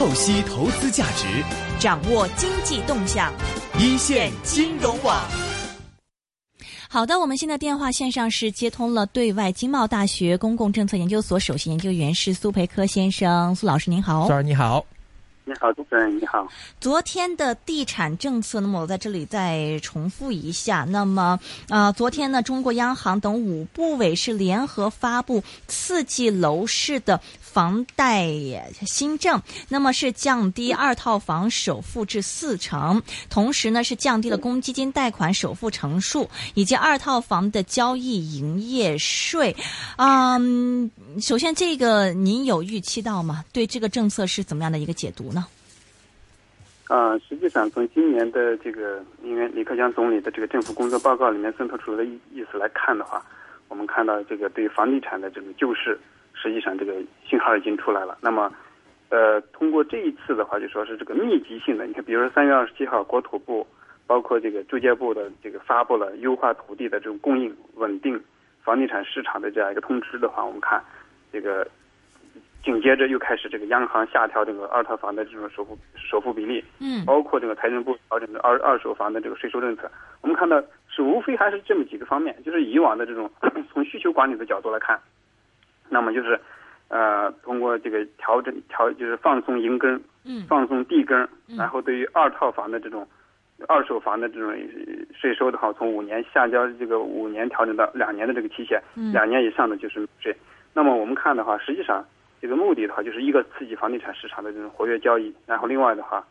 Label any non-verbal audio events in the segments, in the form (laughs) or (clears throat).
透析投资价值，掌握经济动向，一线金融网。好的，我们现在电话线上是接通了对外经贸大学公共政策研究所首席研究员是苏培科先生，苏老师您好。苏老师你好。你好，主持人你好。昨天的地产政策，那么我在这里再重复一下。那么，呃，昨天呢，中国央行等五部委是联合发布刺激楼市的房贷新政，那么是降低二套房首付至四成，同时呢是降低了公积金贷款首付成数以及二套房的交易营业税。嗯，首先这个您有预期到吗？对这个政策是怎么样的一个解读呢？啊，实际上从今年的这个因为李克强总理的这个政府工作报告里面渗透出来的意意思来看的话，我们看到这个对房地产的这个救市，实际上这个信号已经出来了。那么，呃，通过这一次的话，就说是这个密集性的，你看，比如说三月二十七号，国土部包括这个住建部的这个发布了优化土地的这种供应、稳定房地产市场的这样一个通知的话，我们看这个。紧接着又开始这个央行下调这个二套房的这种首付首付比例，嗯，包括这个财政部调整的二二手房的这个税收政策，我们看到是无非还是这么几个方面，就是以往的这种 (clears throat) 从需求管理的角度来看，那么就是，呃，通过这个调整调就是放松银根，嗯，放松地根，然后对于二套房的这种二手房的这种税收的话，从五年下交这个五年调整到两年的这个期限，两年以上的就是税。那么我们看的话，实际上。这个目的的话，就是一个刺激房地产市场的这种活跃交易，然后另外的话，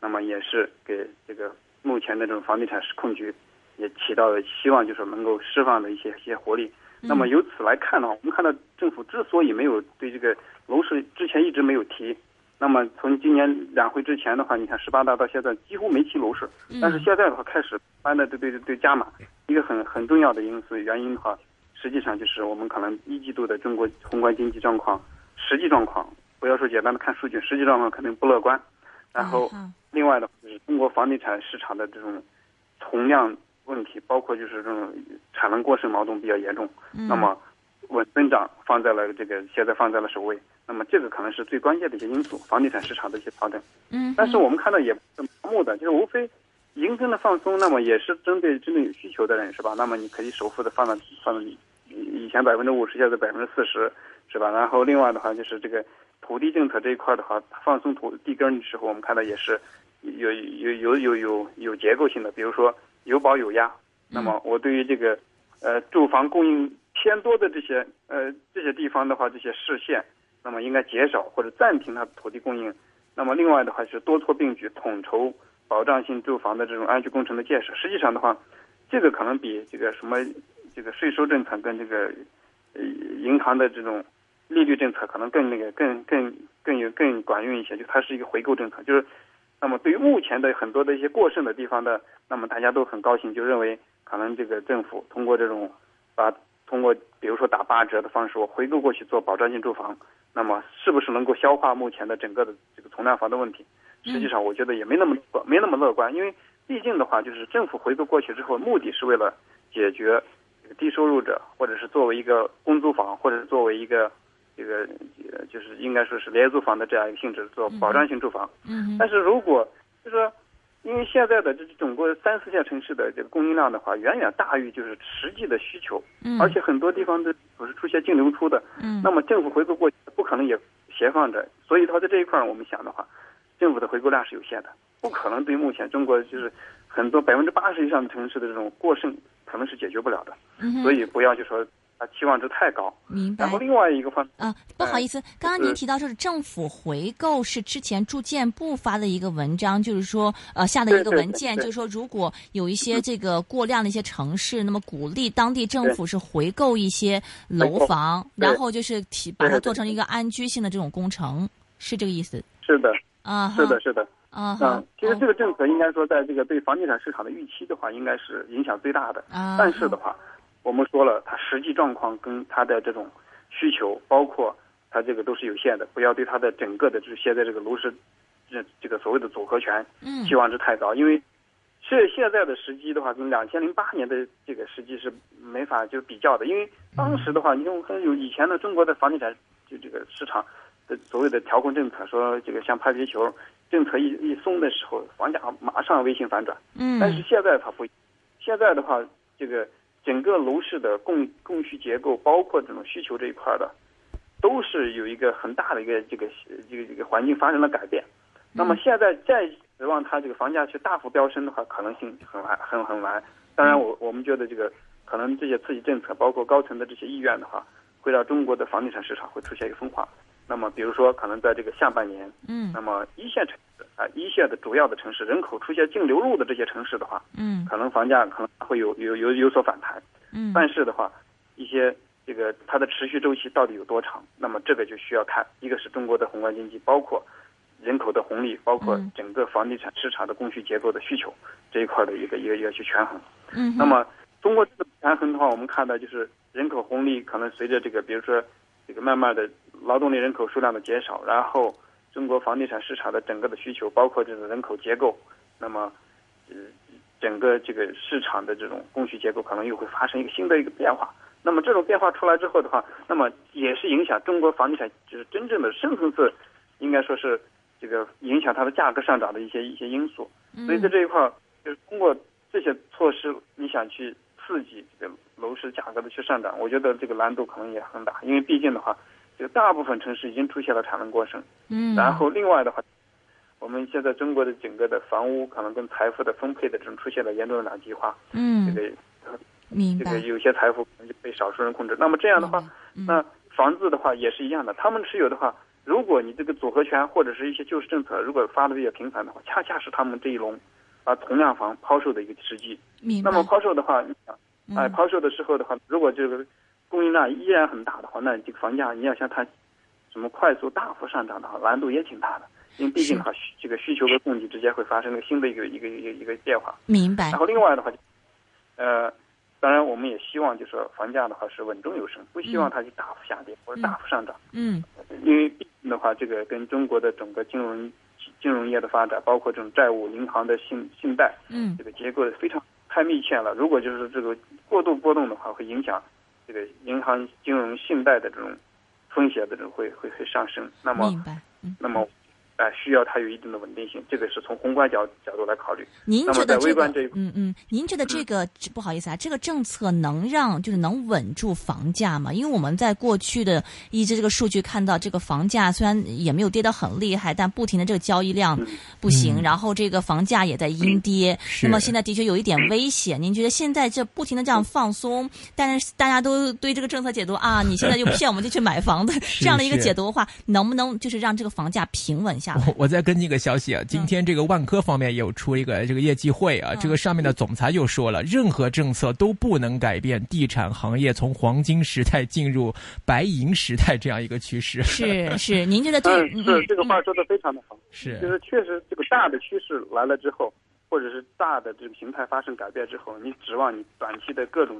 那么也是给这个目前的这种房地产市控局也起到了希望，就是能够释放的一些一些活力。那么由此来看的话，我们看到政府之所以没有对这个楼市之前一直没有提，那么从今年两会之前的话，你看十八大到现在几乎没提楼市，但是现在的话开始搬的对对对加码，一个很很重要的因素原因的话，实际上就是我们可能一季度的中国宏观经济状况。实际状况不要说简单的看数据，实际状况肯定不乐观。然后，另外的就是中国房地产市场的这种存量问题，包括就是这种产能过剩矛盾比较严重。那么，稳增长放在了这个现在放在了首位。那么这个可能是最关键的一些因素，房地产市场的一些调整。嗯。但是我们看到也不是盲目的，就是无非银根的放松，那么也是针对真正有需求的人，是吧？那么你可以首付的放到放到以前百分之五十，现在百分之四十。是吧？然后另外的话就是这个土地政策这一块的话，放松土地根的时候，我们看到也是有有有有有有结构性的，比如说有保有压。那么我对于这个呃住房供应偏多的这些呃这些地方的话，这些市县，那么应该减少或者暂停它的土地供应。那么另外的话是多措并举，统筹保障性住房的这种安居工程的建设。实际上的话，这个可能比这个什么这个税收政策跟这个呃银行的这种。利率政策可能更那个更更更有更管用一些，就它是一个回购政策，就是，那么对于目前的很多的一些过剩的地方的，那么大家都很高兴，就认为可能这个政府通过这种，把通过比如说打八折的方式，我回购过去做保障性住房，那么是不是能够消化目前的整个的这个存量房的问题？实际上我觉得也没那么没那么乐观，因为毕竟的话就是政府回购过去之后，目的是为了解决这个低收入者，或者是作为一个公租房，或者是作为一个。这个就是应该说是廉租房的这样一个性质，做保障性住房。嗯。但是如果就是说，因为现在的这整个三四线城市的这个供应量的话，远远大于就是实际的需求。嗯。而且很多地方都不是出现净流出的。嗯。那么政府回购过不可能也斜放着，所以的话在这一块儿我们想的话，政府的回购量是有限的，不可能对目前中国就是很多百分之八十以上的城市的这种过剩可能是解决不了的。嗯。所以不要就说。啊，期望值太高。明白。然后另外一个方啊，不好意思，刚刚您提到就是政府回购是之前住建部发的一个文章，就是说呃下的一个文件，就是说如果有一些这个过量的一些城市，那么鼓励当地政府是回购一些楼房，然后就是提把它做成一个安居性的这种工程，是这个意思？是的。啊。是的，是的。啊。嗯，其实这个政策应该说，在这个对房地产市场的预期的话，应该是影响最大的。啊。但是的话。我们说了，它实际状况跟它的这种需求，包括它这个都是有限的，不要对它的整个的就是现在这个楼市这这个所谓的组合拳期望值太高，因为是现在的时机的话，跟两千零八年的这个时机是没法就比较的，因为当时的话，你看有以前的中国的房地产就这个市场的所谓的调控政策，说这个像拍皮球，政策一一松的时候，房价马上微型反转。嗯，但是现在它不，现在的话，这个整个楼市的供供需结构，包括这种需求这一块的，都是有一个很大的一个这个这个这个环境发生了改变。那么现在再指望它这个房价去大幅飙升的话，可能性很难很很难。当然，我我们觉得这个可能这些刺激政策，包括高层的这些意愿的话，会让中国的房地产市场会出现一个分化。那么，比如说，可能在这个下半年，嗯，那么一线城市啊，一线的主要的城市，人口出现净流入的这些城市的话，嗯，可能房价可能会有有有有所反弹。嗯，但是的话，一些这个它的持续周期到底有多长？那么这个就需要看，一个是中国的宏观经济，包括人口的红利，包括整个房地产市场的供需结构的需求这一块的一个一个一个去权衡。嗯，那么通过这个权衡的话，我们看到就是人口红利可能随着这个，比如说这个慢慢的劳动力人口数量的减少，然后中国房地产市场的整个的需求，包括这种人口结构，那么呃整个这个市场的这种供需结构可能又会发生一个新的一个变化。那么这种变化出来之后的话，那么也是影响中国房地产就是真正的深层次，应该说是这个影响它的价格上涨的一些一些因素。所以在这一块儿，就是通过这些措施，你想去刺激这个楼市价格的去上涨，我觉得这个难度可能也很大，因为毕竟的话，这个大部分城市已经出现了产能过剩。嗯，然后另外的话，我们现在中国的整个的房屋可能跟财富的分配的这种出现了严重的两极化。嗯，这个明白这个。有些财富可能就被少数人控制。那么这样的话，嗯那房子的话也是一样的，他们持有的话，如果你这个组合拳或者是一些救市政策，如果发的比较频繁的话，恰恰是他们这一轮啊同样房抛售的一个时机。那。么抛售的话，你想，哎，嗯抛售的时候的话，如果这个供应量依然很大的话，那这个房价你要像它什么快速大幅上涨的话，难度也挺大的。因为毕竟的话，需这个需求和供给之间会发生一个新的一个一个一个一个变化。明白然。后另外的话，呃，当然我们也希望就是说房价的话是稳中有升，不希望它去大幅下跌或者大幅上涨。嗯因为毕竟的话，这个跟中国的整个金融金融业的发展，包括这种债务、银行的信信贷嗯这个结构非常太密切了。如果就是这个过度波动的话，会影响这个银行金融信贷的这种风险的这种会会会上升。那么那么。哎、需要它有一定的稳定性，这个是从宏观角角度来考虑。您觉得这个这，嗯嗯，您觉得这个不好意思啊，这个政策能让就是能稳住房价吗？因为我们在过去的一直这个数据看到，这个房价虽然也没有跌得很厉害，但不停的这个交易量不行，嗯然后这个房价也在阴跌。是那么现在的确有一点危险。您觉得现在这不停的这样放松，但是大家都对这个政策解读啊，你现在就骗我们就去买房子 (laughs) 这样的一个解读的话，能不能就是让这个房价平稳下来？我我再跟进一个消息啊，今天这个万科方面也有出一个这个业绩会啊，嗯这个上面的总裁就说了，任何政策都不能改变地产行业从黄金时代进入白银时代这样一个趋势。是是，您觉得 (laughs) 这嗯，嗯是这个话说的非常的好。是就是确实这个大的趋势来了之后，或者是大的这个形态发生改变之后，你指望你短期的各种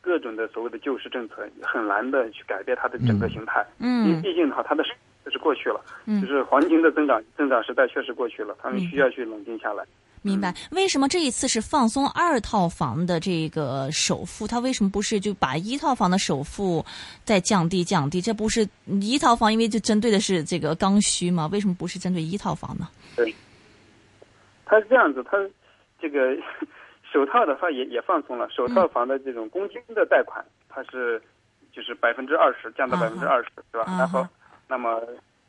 各种的所谓的救市政策，很难的去改变它的整个形态。嗯因为嗯毕竟的话，它的时代是过去了，嗯就是黄金的增长增长时代确实过去了，他们需要去冷静下来。明白，为什么这一次是放松二套房的这个首付？他为什么不是就把一套房的首付再降低降低？这不是一套房，因为就针对的是这个刚需嘛？为什么不是针对一套房呢？对，他是这样子，他这个 (laughs) 首套的话也也放松了，首套房的这种公积金的贷款，它是就是百分之二十降到百分之二十，对吧？啊然后，那么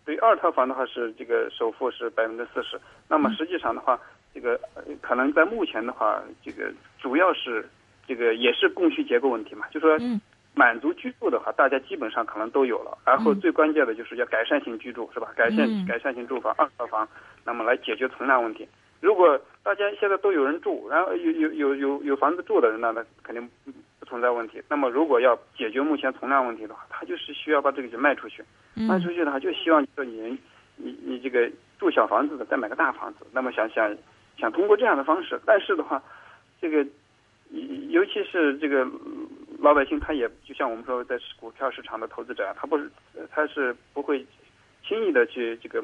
对于二套房的话是这个首付是百分之四十，那么实际上的话，这个呃可能在目前的话，这个主要是这个也是供需结构问题嘛，就说嗯满足居住的话，大家基本上可能都有了，然后嗯最关键的就是要改善性居住，是吧？改善、嗯改善性住房、二套房，那么来解决存量问题。如果大家现在都有人住，然后有有有有有房子住的人呢，那肯定不存在问题。那么如果要解决目前存量问题的话，他就是需要把这个就卖出去，卖嗯出去的话就希望说你你你这个住小房子的再买个大房子，那么想想想通过这样的方式，但是的话，这个尤其是这个老百姓，他也就像我们说在股票市场的投资者，他不是呃他是不会轻易的去这个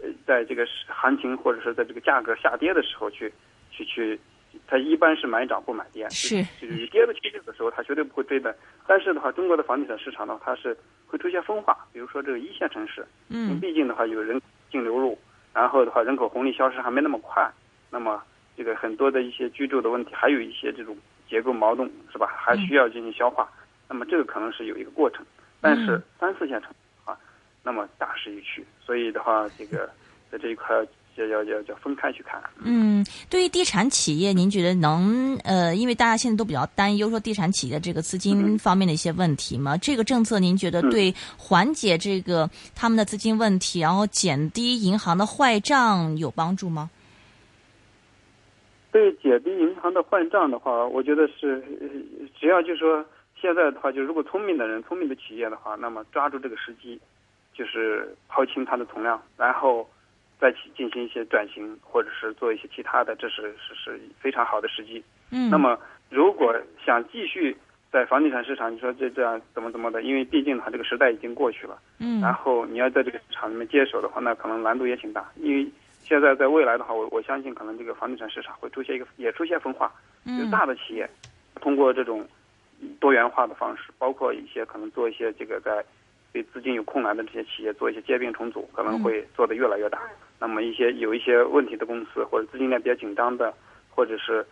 呃在这个行情或者是在这个价格下跌的时候去去去，他一般是买涨不买跌，是。就是跌的趋势的时候，它绝对不会追的。但是的话，中国的房地产市场呢，它是会出现分化，比如说这个一线城市，嗯。毕竟的话有人净流入，然后的话人口红利消失还没那么快，那么这个很多的一些居住的问题，还有一些这种结构矛盾是吧，还需要进行消化，那么这个可能是有一个过程，但是嗯。三四线城市啊，那么大势已去，所以的话这个在这一块要要要要分开去看。嗯，对于地产企业，您觉得能呃，因为大家现在都比较担忧说地产企业这个资金方面的一些问题嘛，这个政策您觉得嗯对缓解这个他们的资金问题，然后减低银行的坏账有帮助吗？对减低银行的坏账的话，我觉得是，呃只要就是说现在的话，就如果聪明的人、聪明的企业的话，那么抓住这个时机，就是抛清它的存量，然后再去进行一些转型，或者是做一些其他的，这是是是非常好的时机。嗯，那么如果想继续在房地产市场，你说这这样怎么怎么的？因为毕竟它这个时代已经过去了。嗯然后你要在这个市场里面接手的话，那可能难度也挺大。因为现在在未来的话，我我相信可能这个房地产市场会出现一个也出现分化，就是嗯大的企业通过这种多元化的方式，包括一些可能做一些这个在对资金有困难的这些企业做一些兼并重组，可能会做得越来越大。那么一些有一些问题的公司或者资金链比较紧张的，或者是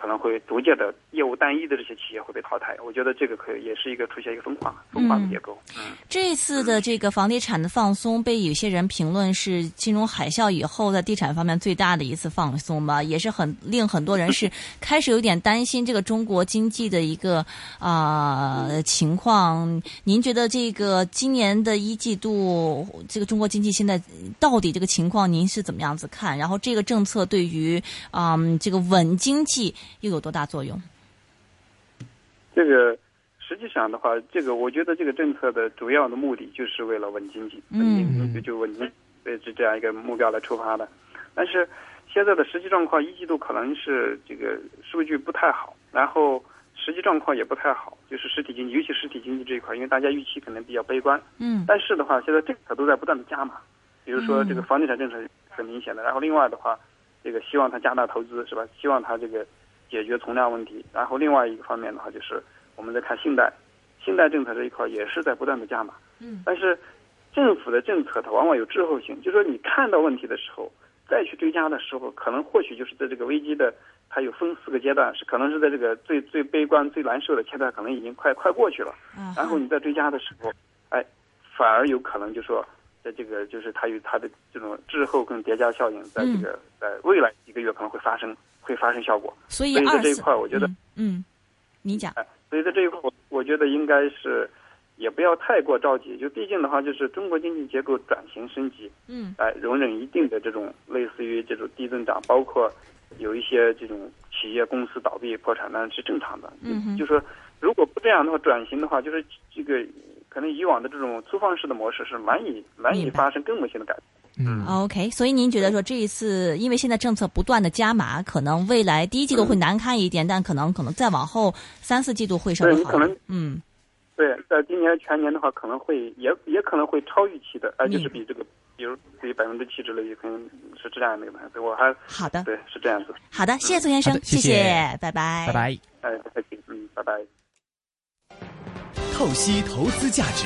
可能会逐渐的业务单一的这些企业会被淘汰。我觉得这个可以也是一个出现一个分化分化的结构。嗯这次的这个房地产的放松，被有些人评论是金融海啸以后在地产方面最大的一次放松吧，也是很令很多人是 (laughs) 开始有点担心这个中国经济的一个啊、情况。您觉得这个今年的一季度，这个中国经济现在到底这个情况，您是怎么样子看？然后这个政策对于啊这个稳经济又有多大作用？这个实际上的话，这个我觉得这个政策的主要的目的就是为了稳经济，稳经济就就稳经，对是这样一个目标来出发的。但是现在的实际状况，一季度可能是这个数据不太好，然后实际状况也不太好，就是实体经济，尤其实体经济这一块，因为大家预期可能比较悲观。嗯但是的话，现在政策都在不断的加码，比如说这个房地产政策很明显的，然后另外的话，这个希望它加大投资是吧？希望它这个解决存量问题。然后另外一个方面的话，就是我们在看信贷，信贷政策这一块也是在不断的加码。嗯但是政府的政策它往往有滞后性，就是说你看到问题的时候，再去追加的时候，可能或许就是在这个危机的，它有分四个阶段，是可能是在这个最最悲观、最难受的阶段，可能已经快快过去了。嗯然后你在追加的时候，哎，反而有可能就说，在这个就是它有它的这种滞后跟叠加效应，在这个在未来几个月可能会发生，会发生效果。所以在这一块，我觉得，嗯，嗯你讲。哎，所以在这一块，我我觉得应该是也不要太过着急，就毕竟的话，就是中国经济结构转型升级，嗯哎，容忍一定的这种类似于这种低增长，包括有一些这种企业公司倒闭破产，那是正常的。嗯哼就说如果不这样的话，转型的话，就是这个可能以往的这种粗放式的模式是难以难以发生根本性的改变。嗯 OK，所以您觉得说这一次，因为现在政策不断的加码，可能未来第一季度会难看一点，但可能可能再往后三四季度会稍微好一点。嗯对，在今年全年的话，可能会也也可能会超预期的，而且明是比这个，比如比百分之七之类，可能是这样的一个，所以我还好的，对是这样子。好的，谢谢宋先生谢谢谢拜拜，拜拜。哎，不客气，嗯，拜拜。透析投资价值，